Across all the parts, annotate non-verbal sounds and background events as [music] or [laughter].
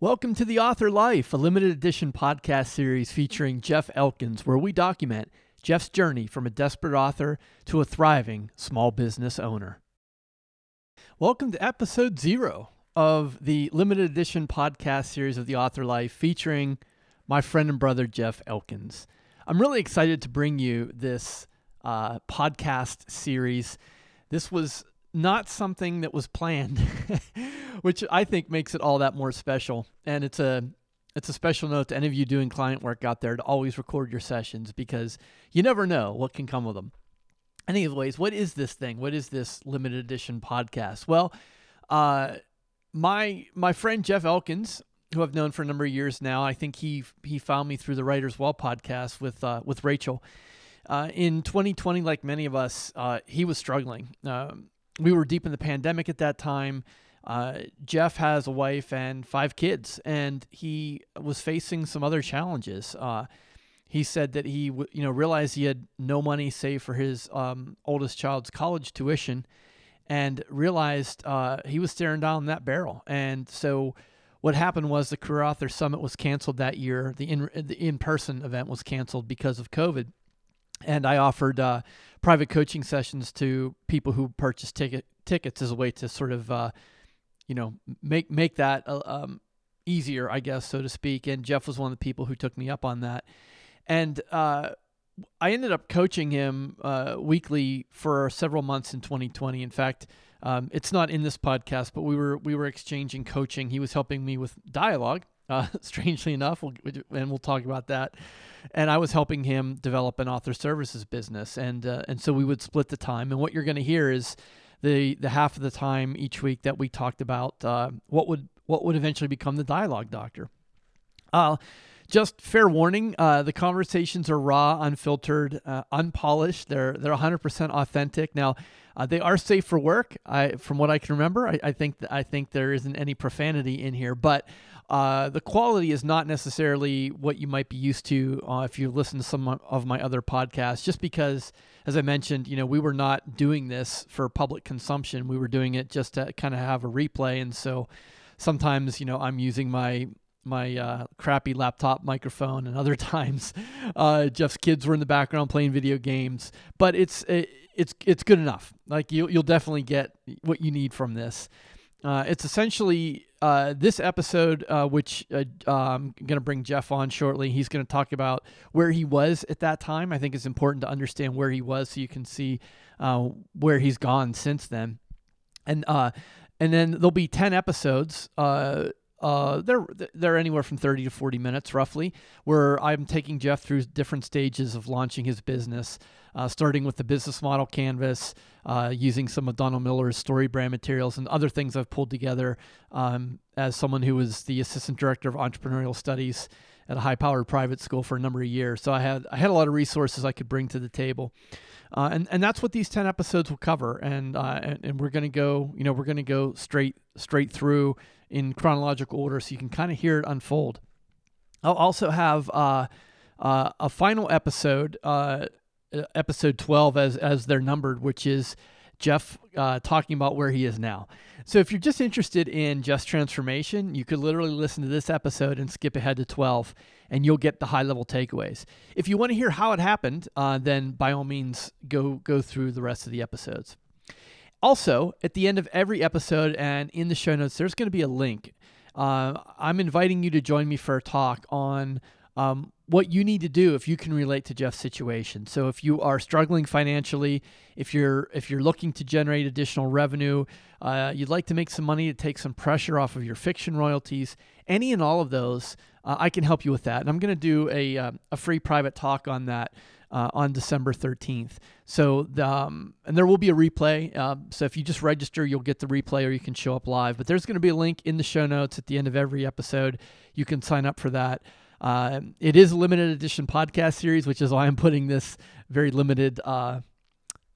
Welcome to The Author Life, a limited edition podcast series featuring Jeff Elkins, where we document Jeff's journey from a desperate author to a thriving small business owner. Welcome to episode zero of the limited edition podcast series of The Author Life featuring my friend and brother, Jeff Elkins. I'm really excited to bring you this uh, podcast series. This was not something that was planned, [laughs] which I think makes it all that more special. And it's a it's a special note to any of you doing client work out there to always record your sessions because you never know what can come of them. Anyways, what is this thing? What is this limited edition podcast? Well, uh, my my friend Jeff Elkins, who I've known for a number of years now, I think he he found me through the Writers Well podcast with uh, with Rachel. Uh, in 2020, like many of us, uh, he was struggling. Um, we were deep in the pandemic at that time. Uh, Jeff has a wife and five kids, and he was facing some other challenges. Uh, he said that he, w- you know, realized he had no money saved for his um, oldest child's college tuition, and realized uh, he was staring down that barrel. And so, what happened was the Career Author Summit was canceled that year. The in the in person event was canceled because of COVID and I offered uh, private coaching sessions to people who purchased ticket tickets as a way to sort of, uh, you know, make make that uh, um, easier, I guess, so to speak. And Jeff was one of the people who took me up on that, and uh, I ended up coaching him uh, weekly for several months in 2020. In fact. Um, it's not in this podcast, but we were we were exchanging coaching. He was helping me with dialogue, uh, [laughs] strangely enough, we'll, and we'll talk about that. And I was helping him develop an author services business, and uh, and so we would split the time. And what you're going to hear is the the half of the time each week that we talked about uh, what would what would eventually become the dialogue doctor. Uh, just fair warning: uh, the conversations are raw, unfiltered, uh, unpolished. They're they're 100% authentic. Now, uh, they are safe for work. I, from what I can remember, I, I think I think there isn't any profanity in here, but uh, the quality is not necessarily what you might be used to uh, if you listen to some of my other podcasts. Just because, as I mentioned, you know, we were not doing this for public consumption. We were doing it just to kind of have a replay, and so sometimes, you know, I'm using my my uh, crappy laptop microphone, and other [laughs] times, uh, Jeff's kids were in the background playing video games. But it's it, it's it's good enough. Like you, you'll definitely get what you need from this. Uh, it's essentially uh, this episode, uh, which uh, I'm going to bring Jeff on shortly. He's going to talk about where he was at that time. I think it's important to understand where he was so you can see uh, where he's gone since then. And uh, and then there'll be ten episodes. Uh, they're they're anywhere from 30 to 40 minutes roughly where i'm taking jeff through different stages of launching his business uh, starting with the business model canvas uh, using some of donald miller's StoryBrand materials and other things i've pulled together um, as someone who was the assistant director of entrepreneurial studies at a high powered private school for a number of years so i had i had a lot of resources i could bring to the table uh, and and that's what these ten episodes will cover. And uh, and, and, we're gonna go, you know, we're gonna go straight straight through in chronological order, so you can kind of hear it unfold. I'll also have uh, uh a final episode, uh, episode twelve, as as they're numbered, which is Jeff uh, talking about where he is now. So if you're just interested in just transformation, you could literally listen to this episode and skip ahead to 12, and you'll get the high level takeaways. If you want to hear how it happened, uh, then by all means go go through the rest of the episodes. Also, at the end of every episode and in the show notes, there's going to be a link. Uh, I'm inviting you to join me for a talk on um, what you need to do if you can relate to Jeff's situation. So if you are struggling financially, if you're if you're looking to generate additional revenue, uh, you'd like to make some money to take some pressure off of your fiction royalties, any and all of those, uh, I can help you with that. And I'm going to do a uh, a free private talk on that. Uh, on December 13th. So, the, um, and there will be a replay. Uh, so, if you just register, you'll get the replay or you can show up live. But there's going to be a link in the show notes at the end of every episode. You can sign up for that. Uh, it is a limited edition podcast series, which is why I'm putting this very limited uh,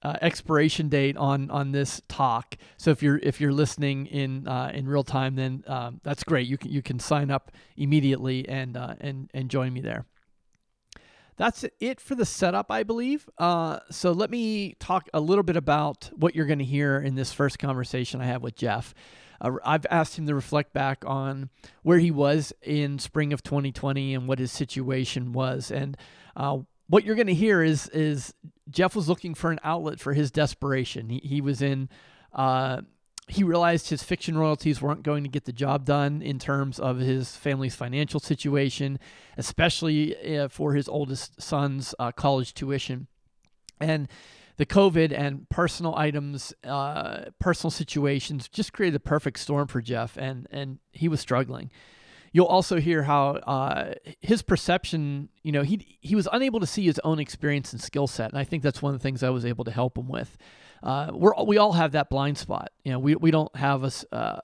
uh, expiration date on on this talk. So if you're if you're listening in uh, in real time, then um, that's great. You can you can sign up immediately and uh, and and join me there. That's it for the setup, I believe. Uh, so let me talk a little bit about what you're going to hear in this first conversation I have with Jeff. Uh, I've asked him to reflect back on where he was in spring of 2020 and what his situation was. And uh, what you're going to hear is is Jeff was looking for an outlet for his desperation. He, he was in. He realized his fiction royalties weren't going to get the job done in terms of his family's financial situation, especially uh, for his oldest son's uh, college tuition. And the COVID and personal items, uh, personal situations just created the perfect storm for Jeff, and and he was struggling. You'll also hear how uh, his perception, you know, he he was unable to see his own experience and skill set, and I think that's one of the things I was able to help him with. Uh, we're we all have that blind spot. You know, we we don't have us. Uh,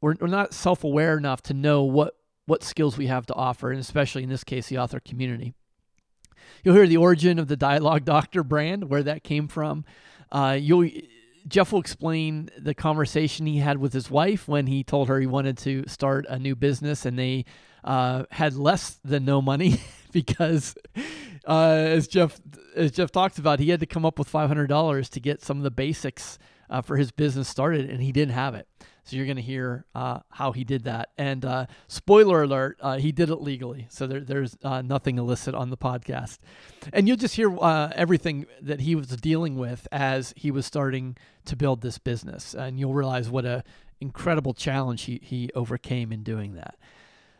we're we're not self aware enough to know what what skills we have to offer, and especially in this case, the author community. You'll hear the origin of the Dialogue [laughs] Doctor brand, where that came from. Uh, you'll Jeff will explain the conversation he had with his wife when he told her he wanted to start a new business, and they uh, had less than no money [laughs] because, uh, as Jeff as Jeff talked about, he had to come up with five hundred dollars to get some of the basics uh, for his business started, and he didn't have it. So you're going to hear uh, how he did that. And uh, spoiler alert, uh, he did it legally. So there, there's uh, nothing illicit on the podcast. And you'll just hear everything that he was dealing with as he was starting to build this business. And you'll realize what a incredible challenge he, he overcame in doing that.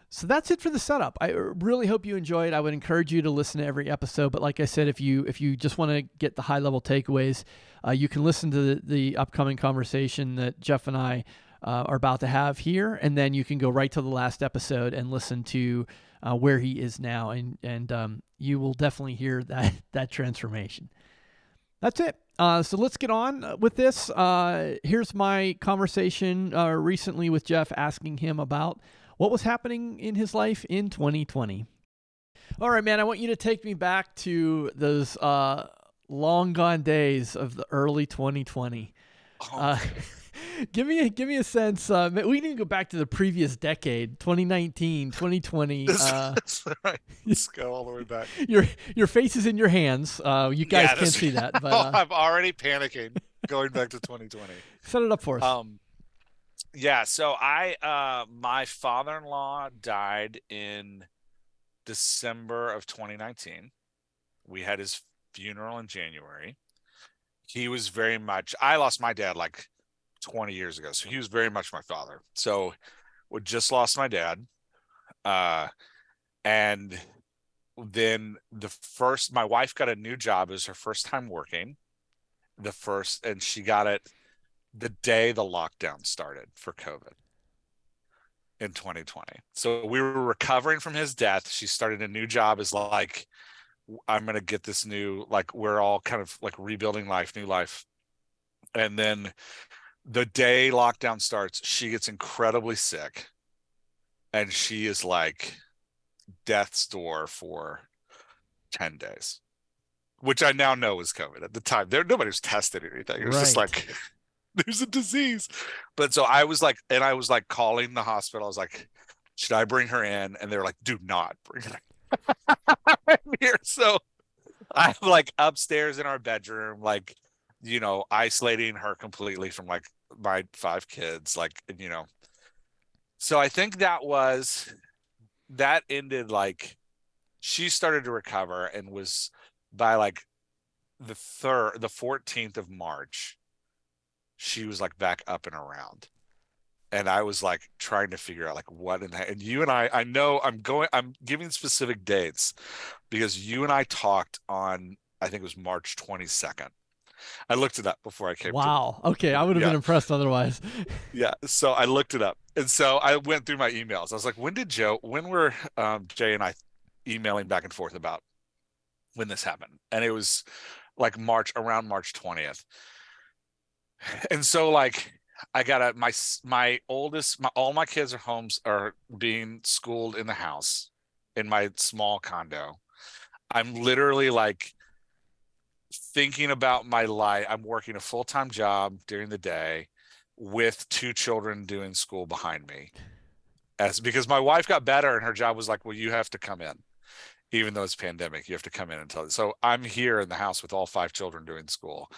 So that's it for the setup. I really hope you enjoyed. I would encourage you to listen to every episode. But like I said, if you if you just want to get the high level takeaways, uh, you can listen to the, the upcoming conversation that Jeff and I uh, are about to have here, and then you can go right to the last episode and listen to uh, where he is now, and and um, you will definitely hear [laughs] that that transformation. That's it. Uh, so let's get on with this. Uh, here's my conversation uh, recently with Jeff, asking him about what was happening in his life in 2020. All right, man, I want you to take me back to those uh, long gone days of the early 2020. Oh [laughs] give me a give me a sense. Uh, we need to go back to the previous decade, 2019, 2020. [laughs] Uh, right. Let's [laughs] go all the way back. Your your face is in your hands. Uh, you guys yeah, can't see that, but uh, I'm already panicking going back to 2020. Set it up for us. Um, yeah. So I, uh, my father-in-law died in December of 2019. We had his funeral in January. He was very much. I lost my dad like 20 years ago. So he was very much my father. So we just lost my dad. Uh, and then the first, my wife got a new job. It was her first time working. The first, and she got it the day the lockdown started for COVID in 2020. So we were recovering from his death. She started a new job as like, I'm going to get this new, like, we're all kind of like rebuilding life, new life. And then the day lockdown starts, she gets incredibly sick and she is like death's door for 10 days, which I now know is COVID. At the time, there nobody was tested or anything. It was right. just like [laughs] there's a disease. But so I was like, and I was like calling the hospital. I was like, should I bring her in? And they're like, do not bring her here. [laughs] So I'm like upstairs in our bedroom, like, you know, isolating her completely from like my five kids like you know so i think that was that ended like she started to recover and was by like the third the 14th of march she was like back up and around and i was like trying to figure out like what in the, and you and i i know i'm going i'm giving specific dates because you and i talked on i think it was march 22nd I looked it up before I came. Wow. okay, I would have yeah. been impressed otherwise. [laughs] yeah. So I looked it up, and so I went through my emails. I was like, when did Joe? When were um, Jay and I emailing back and forth about when this happened? And it was like March around March twentieth. [laughs] And so like I got a my my oldest my all my kids are homes are being schooled in the house in my small condo. I'm literally like thinking about my life. I'm working a full time job during the day with two children doing school behind me. As because my wife got better and her job was like, well, you have to come in, even though it's pandemic, you have to come in and tell. So I'm here in the house with all five children doing school,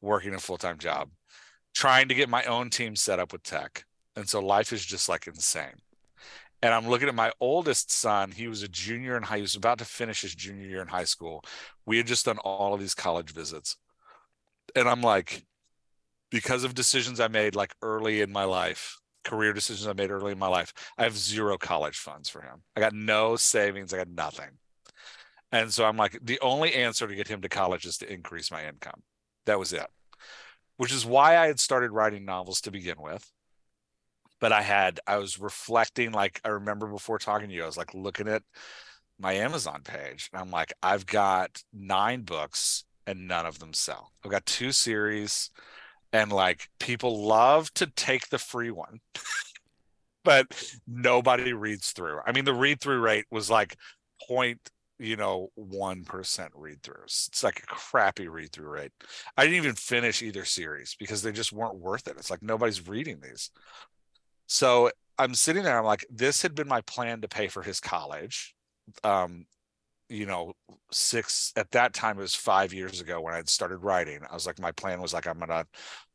working a full time job, trying to get my own team set up with tech. And so life is just like insane. And I'm looking at my oldest son. He was a junior in high. He was about to finish his junior year in high school. We had just done all of these college visits, and I'm like, because of decisions I made like early in my life, career decisions I made early in my life, I have zero college funds for him. I got no savings. I got nothing. And so I'm like, the only answer to get him to college is to increase my income. That was it, which is why I had started writing novels to begin with but I had I was reflecting like I remember before talking to you I was like looking at my Amazon page and I'm like I've got 9 books and none of them sell. I've got two series and like people love to take the free one. [laughs] but nobody reads through. I mean the read through rate was like point you know, 1% read throughs. It's like a crappy read through rate. I didn't even finish either series because they just weren't worth it. It's like nobody's reading these. So I'm sitting there, I'm like, this had been my plan to pay for his college. Um, you know, six at that time it was five years ago when I'd started writing. I was like, my plan was like, I'm gonna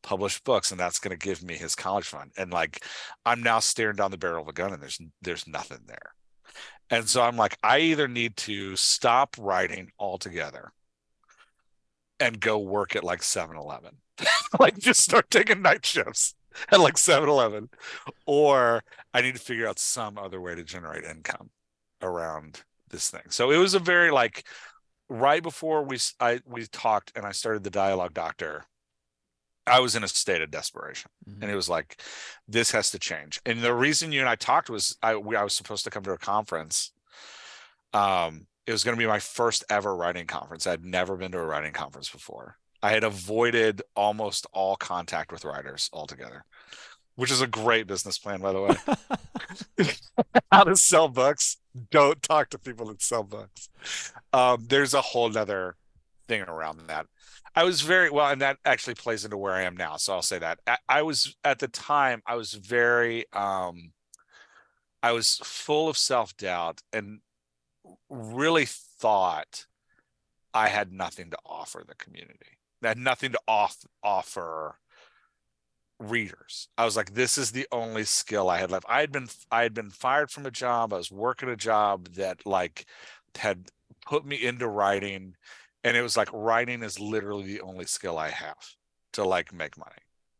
publish books and that's gonna give me his college fund. And like I'm now staring down the barrel of a gun and there's there's nothing there. And so I'm like, I either need to stop writing altogether and go work at like 7-Eleven. [laughs] like just start taking night shifts at like 7-Eleven, or I need to figure out some other way to generate income around this thing. So it was a very like right before we I we talked and I started the dialogue doctor. I was in a state of desperation, mm-hmm. and it was like, this has to change. And the reason you and I talked was I we, I was supposed to come to a conference. Um, it was going to be my first ever writing conference. I'd never been to a writing conference before, I had avoided almost all contact with writers altogether, which is a great business plan, by the way. [laughs] [laughs] How to sell books? Don't talk to people that sell books. Um, there's a whole nother thing around that. I was very well, and that actually plays into where I am now. So I'll say that I, I was at the time I was very um, I was full of self doubt and really thought I had nothing to offer the community I had nothing to off offer readers. I was like, this is the only skill I had left. I had been I had been fired from a job. I was working a job that like had put me into writing. And it was like writing is literally the only skill I have to like make money.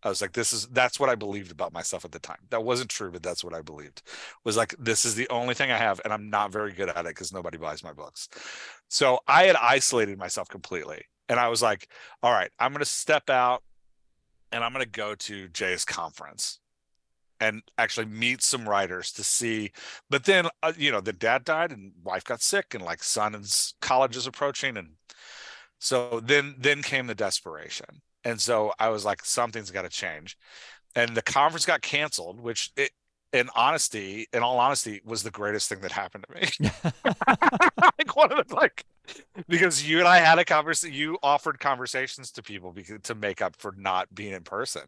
I was like, this is that's what I believed about myself at the time. That wasn't true, but that's what I believed. Was like, this is the only thing I have, and I'm not very good at it because nobody buys my books. So I had isolated myself completely. And I was like, all right, I'm going to step out and I'm going to go to Jay's conference and actually meet some writers to see. But then, uh, you know, the dad died and wife got sick and like son and college is approaching. And so then, then came the desperation. And so I was like, something's got to change. And the conference got canceled, which it, in honesty, in all honesty, was the greatest thing that happened to me. [laughs] [laughs] like one of the like because you and I had a conversation. You offered conversations to people because, to make up for not being in person,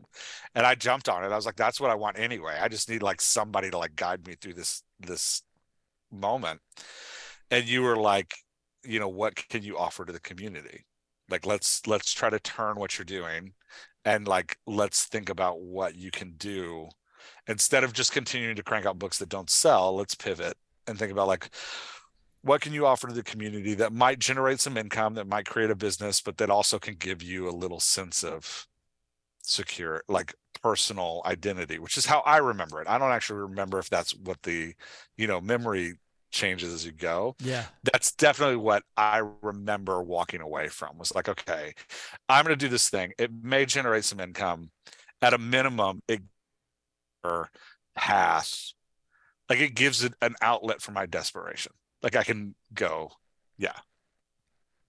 and I jumped on it. I was like, "That's what I want anyway. I just need like somebody to like guide me through this this moment." And you were like, "You know, what can you offer to the community? Like, let's let's try to turn what you're doing, and like let's think about what you can do." instead of just continuing to crank out books that don't sell let's pivot and think about like what can you offer to the community that might generate some income that might create a business but that also can give you a little sense of secure like personal identity which is how i remember it i don't actually remember if that's what the you know memory changes as you go. Yeah. That's definitely what i remember walking away from was like okay i'm going to do this thing. It may generate some income. At a minimum it pass like it gives it an outlet for my desperation. Like i can go. Yeah.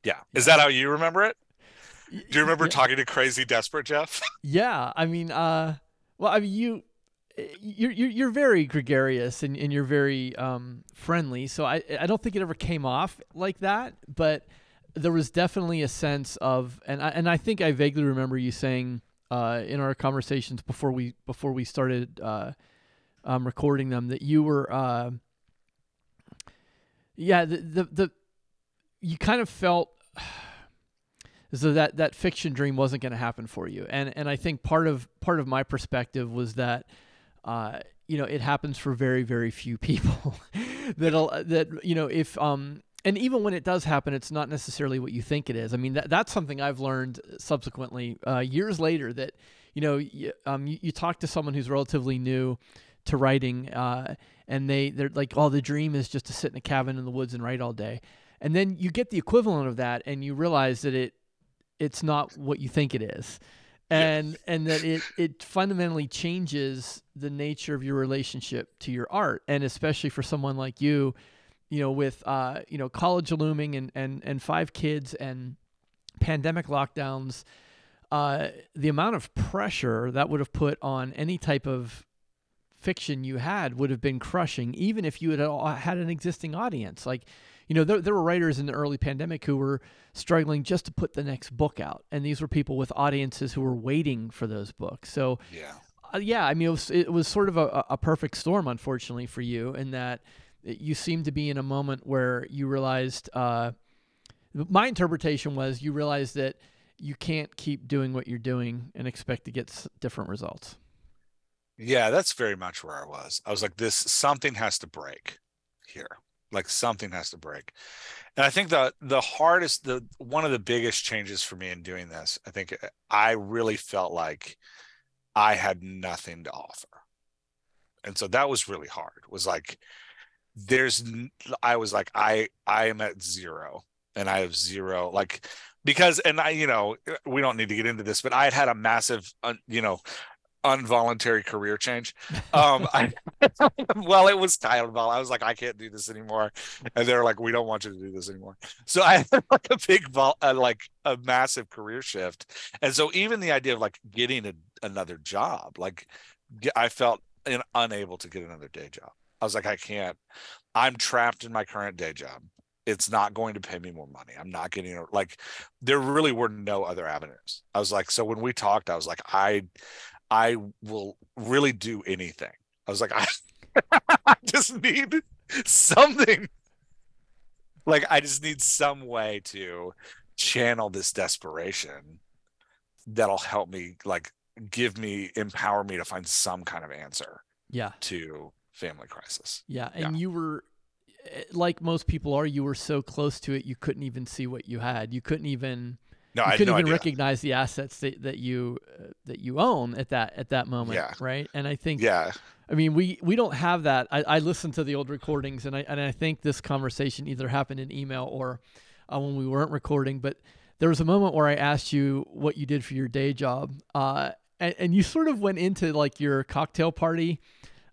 Yeah. Is that how you remember it? Do you remember yeah. talking to crazy desperate jeff? [laughs] Yeah. I mean uh well i mean you you're you're very gregarious and, and you're very um, friendly. So I I don't think it ever came off like that, but there was definitely a sense of and I, and I think I vaguely remember you saying uh, in our conversations before we before we started uh, um, recording them that you were uh, yeah the, the the you kind of felt [sighs] so that that fiction dream wasn't going to happen for you and and I think part of part of my perspective was that uh, you know, it happens for very, very few people. [laughs] That'll that you know if um and even when it does happen, it's not necessarily what you think it is. I mean, that, that's something I've learned subsequently, uh, years later, that, you know, you, um, you, you, talk to someone who's relatively new to writing, uh, and they, they're like, oh, the dream is just to sit in a cabin in the woods and write all day. And then you get the equivalent of that, and you realize that it, it's not what you think it is. And yeah. and that it it fundamentally changes the nature of your relationship to your art, and especially for someone like you, you know, with uh, you know college looming and and and five kids and pandemic lockdowns, uh, the amount of pressure that would have put on any type of fiction you had would have been crushing, even if you had had an existing audience. Like, you know, there, there were writers in the early pandemic who were struggling just to put the next book out, and these were people with audiences who were waiting for those books. So, yeah, uh, yeah, I mean, it was it was sort of a, a perfect storm, unfortunately for you, in that you seemed to be in a moment where you realized. Uh, my interpretation was you realized that you can't keep doing what you're doing and expect to get different results. Yeah, that's very much where I was. I was like, this something has to break here. Like something has to break. And I think the the hardest, the one of the biggest changes for me in doing this, I think uh, I really felt like I had nothing to offer. And so that was really hard. Was like there's i was like i i am at zero and i have zero like because and i you know uh, we don't need to get into this but i had had a massive you know involuntary career change [laughs] um i [laughs] well it was kind of i was like i can't do this anymore and they're like we don't want you to do this anymore so i [laughs] had like a big vol- uh, like a massive career shift and so even the idea of like getting a, another job like i felt in, unable to get another day job I was like, I can't. I'm trapped in my current day job. It's not going to pay me more money. I'm not getting like there really were no other avenues. I was like, so when we talked, I was like, I I will really do anything. I was like, I, [laughs] I just need something. Like I just need some way to channel this desperation that'll help me like give me empower me to find some kind of answer yeah to family crisis. Yeah, and yeah. you were eh, like most people are. You were so close to it, you couldn't even see what you had. You couldn't even. No, you I couldn't no even idea. recognize the assets that, that you uh, that you own at that at that moment, yeah. right? And I think, yeah, I mean, we we don't have that. I, I listened to the old recordings, and I and I think this conversation either happened in email or uh, when we weren't recording. But there was a moment where I asked you what you did for your day job, uh, and, and you sort of went into like your cocktail party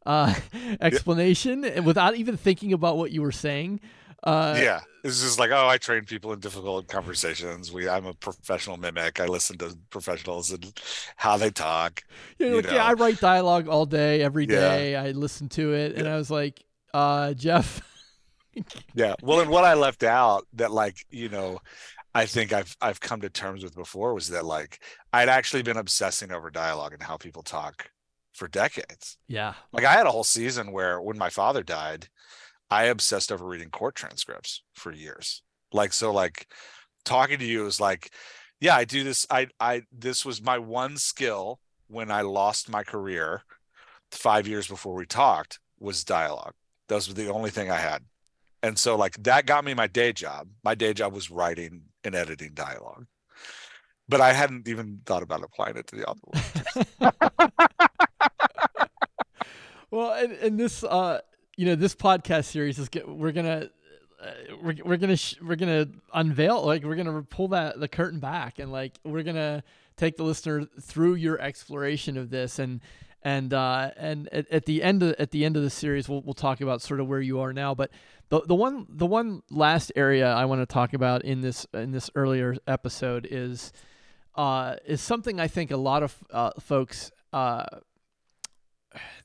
uh, [laughs] explanation yeah. without even thinking about what you were saying. Uh, yeah, it's just like, oh, I train people in difficult conversations. We, I'm a professional mimic. I listen to professionals and how they talk. Yeah, you like, yeah, I write dialogue all day, every day. Yeah. I listen to it, and I was like, uh, Jeff. [laughs] yeah, well, and what I left out that, like, you know, I think I've I've come to terms with before was that like I'd actually been obsessing over dialogue and how people talk for decades. Yeah. Like I had a whole season where when my father died, I obsessed over reading court transcripts for years. Like so like talking to you is like yeah, I do this I I this was my one skill when I lost my career 5 years before we talked was dialogue. That was the only thing I had. And so like that got me my day job. My day job was writing and editing dialogue. But I hadn't even thought about applying it to the other one. [laughs] well, and, and this, uh, you know, this podcast series is get, we're gonna uh, we're, we're gonna sh- we're gonna unveil like we're gonna pull that the curtain back and like we're gonna take the listener through your exploration of this and and uh, and at, at, the end of at the end of the series we'll we'll talk about sort of where you are now. But the the one the one last area I want to talk about in this in this earlier episode is uh, is something I think a lot of uh, folks uh,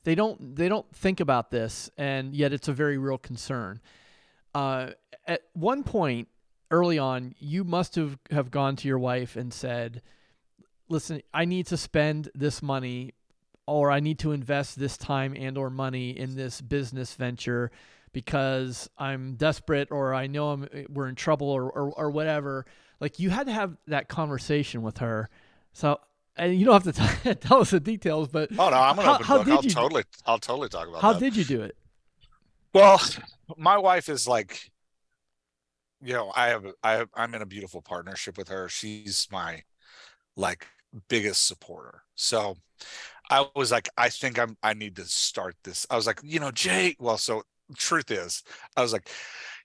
they don't they don't think about this, and yet it's a very real concern. Uh, at one point early on, you must have, have gone to your wife and said, "Listen, I need to spend this money, or I need to invest this time and or money in this business venture." Because I'm desperate, or I know I'm, we're in trouble, or, or, or whatever. Like you had to have that conversation with her. So and you don't have to t- [laughs] tell us the details, but oh no, I'm an how, open how book. I'll totally, I'll totally talk about how that. did you do it? Well, my wife is like, you know, I have, I have, I'm in a beautiful partnership with her. She's my like biggest supporter. So I was like, I think I'm, I need to start this. I was like, you know, Jay, well, so truth is, I was like,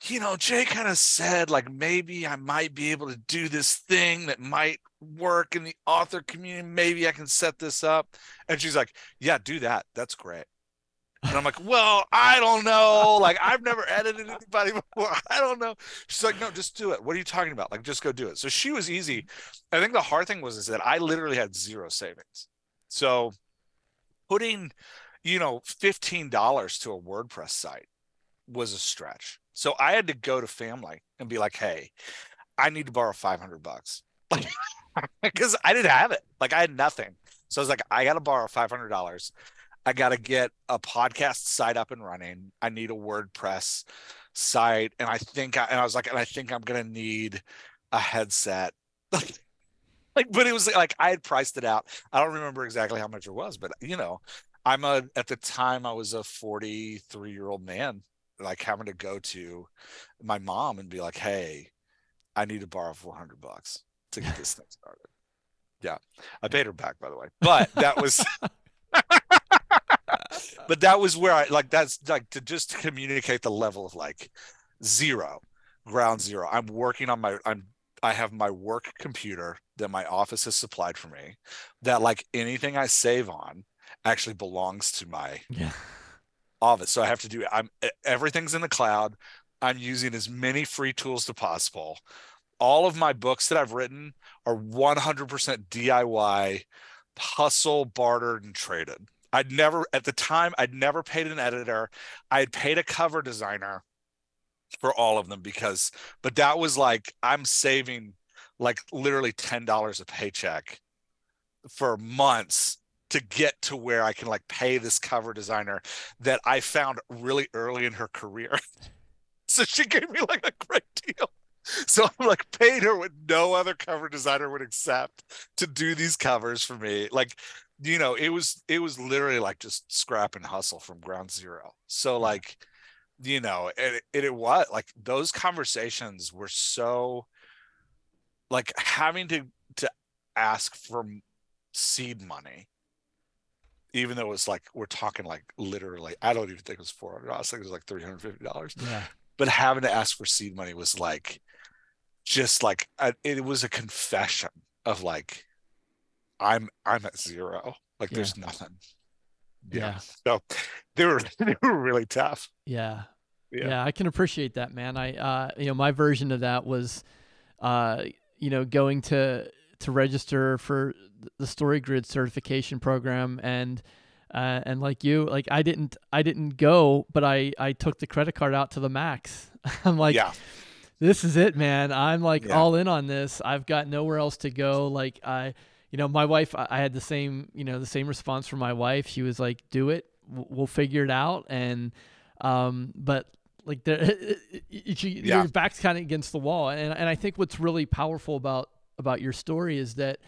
you know, Jay kind of said like maybe I might be able to do this thing that might work in the author community. Maybe I can set this up. And she's like, yeah, do that. That's great. And I'm like, [laughs] well, I don't know. Like, I've never edited anybody before. [laughs] I don't know. She's like, no, just do it. What are you talking about? Like, just go do it. So she was easy. Mm-hmm. I think the hard thing was is that I literally had zero savings. So putting, you know, $15 to a WordPress site was a stretch. So I had to go to family and be like, hey, I need to borrow 500 bucks. Like, [laughs] [laughs] because I didn't have it. Like, I had nothing. So I was like, I got to borrow $500. I got to get a podcast site up and running. I need a WordPress site. And I think, I, and I was like, and I think I'm going to need a headset. [laughs] like, but it was like, I had priced it out. I don't remember exactly how much it was, but you know, I'm a, at the time I was a 43 year old man, like having to go to my mom and be like, Hey, I need to borrow 400 bucks to get this thing started. Yeah. I paid her back by the way, but that was, [laughs] but that was where I like that's like to just communicate the level of like zero, ground zero. I'm working on my I'm I have my work computer that my office has supplied for me that like anything I save on actually belongs to my Yeah. office. So I have to do I'm everything's in the cloud. I'm using as many free tools as possible. All of my books that I've written are 100% DIY, hustle, bartered, and traded. I'd never, at the time, I'd never paid an editor. I had paid a cover designer for all of them because, but that was like, I'm saving like literally $10 a paycheck for months to get to where I can like pay this cover designer that I found really early in her career. [laughs] so she gave me like a great deal. [laughs] So I'm like paid her what no other cover designer would accept to do these covers for me. Like, you know, it was it was literally like just scrap and hustle from ground zero. So like, you know, it, it, it was like those conversations were so like having to to ask for seed money even though it was like we're talking like literally i don't even think it was 400 i think it was like 350 dollars Yeah. but having to ask for seed money was like just like it was a confession of like i'm i'm at zero like Yeah. there's nothing Yeah. so they were [laughs] they were really tough Yeah. Yeah. Yeah, I can appreciate that, man. I uh you know, my version of that was uh you know, going to to register for the Story Grid certification program and uh, and like you, like I didn't, I didn't go, but I, I took the credit card out to the max. [laughs] I'm like, yeah this is it, man. I'm like Yeah. all in on this. I've got nowhere else to go. Like I, you know, my wife, I had the same, you know, the same response from my wife. She was like, "Do it. We'll we'll figure it out." And, um, but like there, [laughs] she, Yeah. your back's kind of against the wall. And and I think what's really powerful about about your story is that,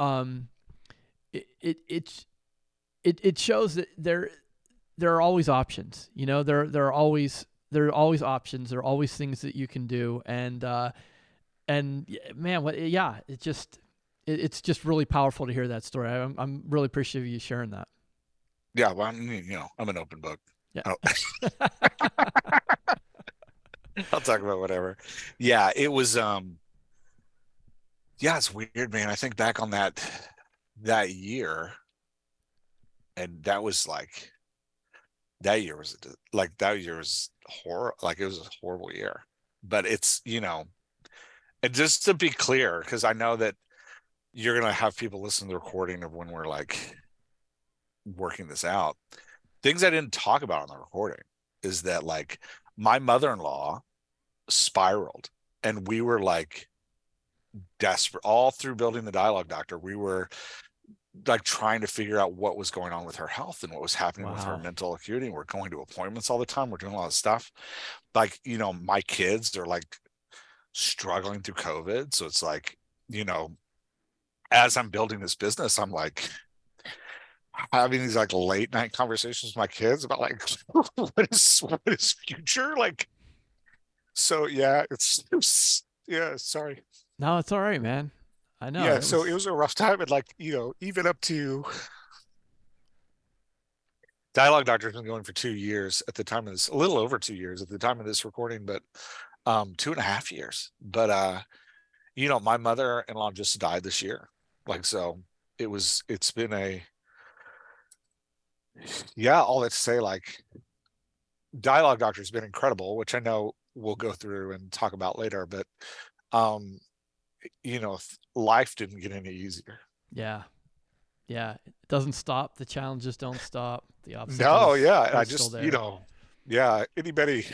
um, it it it's it it shows that there there are always options. You know, there there are always there are always options. There are always things that you can do, and uh, and man, what yeah, it just it, it's just really powerful to hear that story. I'm I'm really appreciative of you sharing that. yeah well i'm you know i'm an open book Yeah. I [laughs] [laughs] I'll talk about whatever. Yeah, it was um yeah, it's weird, man. I think back on that that year and that was like that year was like that year was horror like it was a horrible year. But it's, you know, and just to be clear, because I know that you're gonna have people listen to the recording of when we're like working this out. Things I didn't talk about on the recording is that like my mother-in-law spiraled and we were like desperate all through building the dialogue doctor we were like trying to figure out what was going on with her health and what was happening with her mental acuity we're going to appointments all the time we're doing a lot of stuff like you know my kids are like struggling through covid so it's like you know as I'm building this business, I'm like having these like late night conversations with my kids about like [laughs] what is what is future like. So yeah, it's, it's [laughs] yeah. Sorry. No, it's all right, man. I know. Yeah. It so it was a rough time, and like you know, even up to [laughs] Dialogue Doctor has been going for two years at the time of this, a little over two years at the time of this recording, but um, two and a half years. But uh, you know, my mother-in-law just died this year. Like so, it was. It's been a [sighs] yeah. All that to say, like, Dialogue Doctor has been incredible, which I know we'll go through and talk about later. But um, you know, life didn't get any easier. Yeah, yeah, it doesn't stop. The challenges don't stop. The obstacles. No, yeah, I just you know, yeah. Anybody,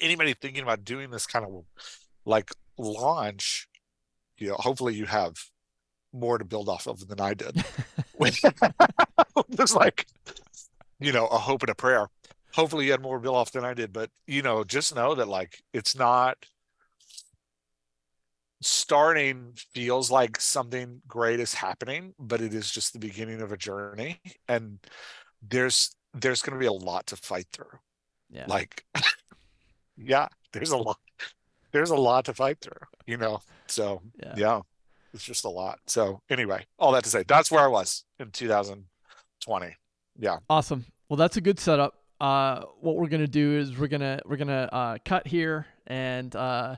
anybody thinking about doing this kind of like launch, you know, hopefully you have more to build off of than I did. [laughs] [laughs] There's like, you know, a hope and a prayer. Hopefully you had more to build off than I did, but you know, just know that like it's not starting feels like something great is happening, but it is just the beginning of a journey. And there's there's going to be a lot to fight through. Yeah. Like, [laughs] yeah, there's a lot. There's a lot to fight through. You know. So yeah. yeah, it's just a lot. So anyway, all that to say, that's where I was in 2020. Yeah. Awesome. Well, that's a good setup. Uh, what we're gonna do is we're gonna we're gonna uh, cut here and. Uh,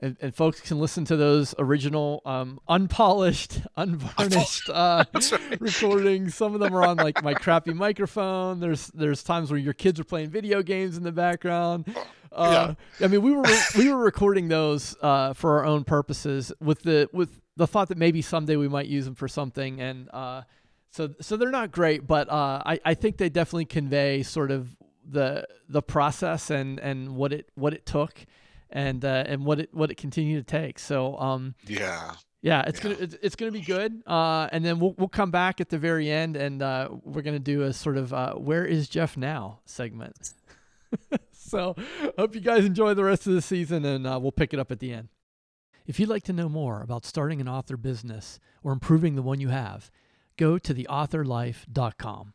and, and, folks can listen to those original, um, unpolished, [laughs] unvarnished [laughs] uh, right. recordings. Some of them are on like my [laughs] crappy microphone. There's there's times where your kids are playing video games in the background. Uh, yeah. I mean, we were we were recording those uh, for our own purposes with the with the thought that maybe someday we might use them for something, and uh, so so they're not great, but uh, I I think they definitely convey sort of the the process and and what it what it took and uh, and what it what it continued to take. So um, yeah. Yeah, it's yeah. gonna it's, gonna be good, uh, and then we'll we'll come back at the very end, and uh, we're gonna do a sort of uh, "Where is Jeff now?" segment. [laughs] so, hope you guys enjoy the rest of the season, and uh, we'll pick it up at the end. If you'd like to know more about starting an author business or improving the one you have, go to theauthorlife.com.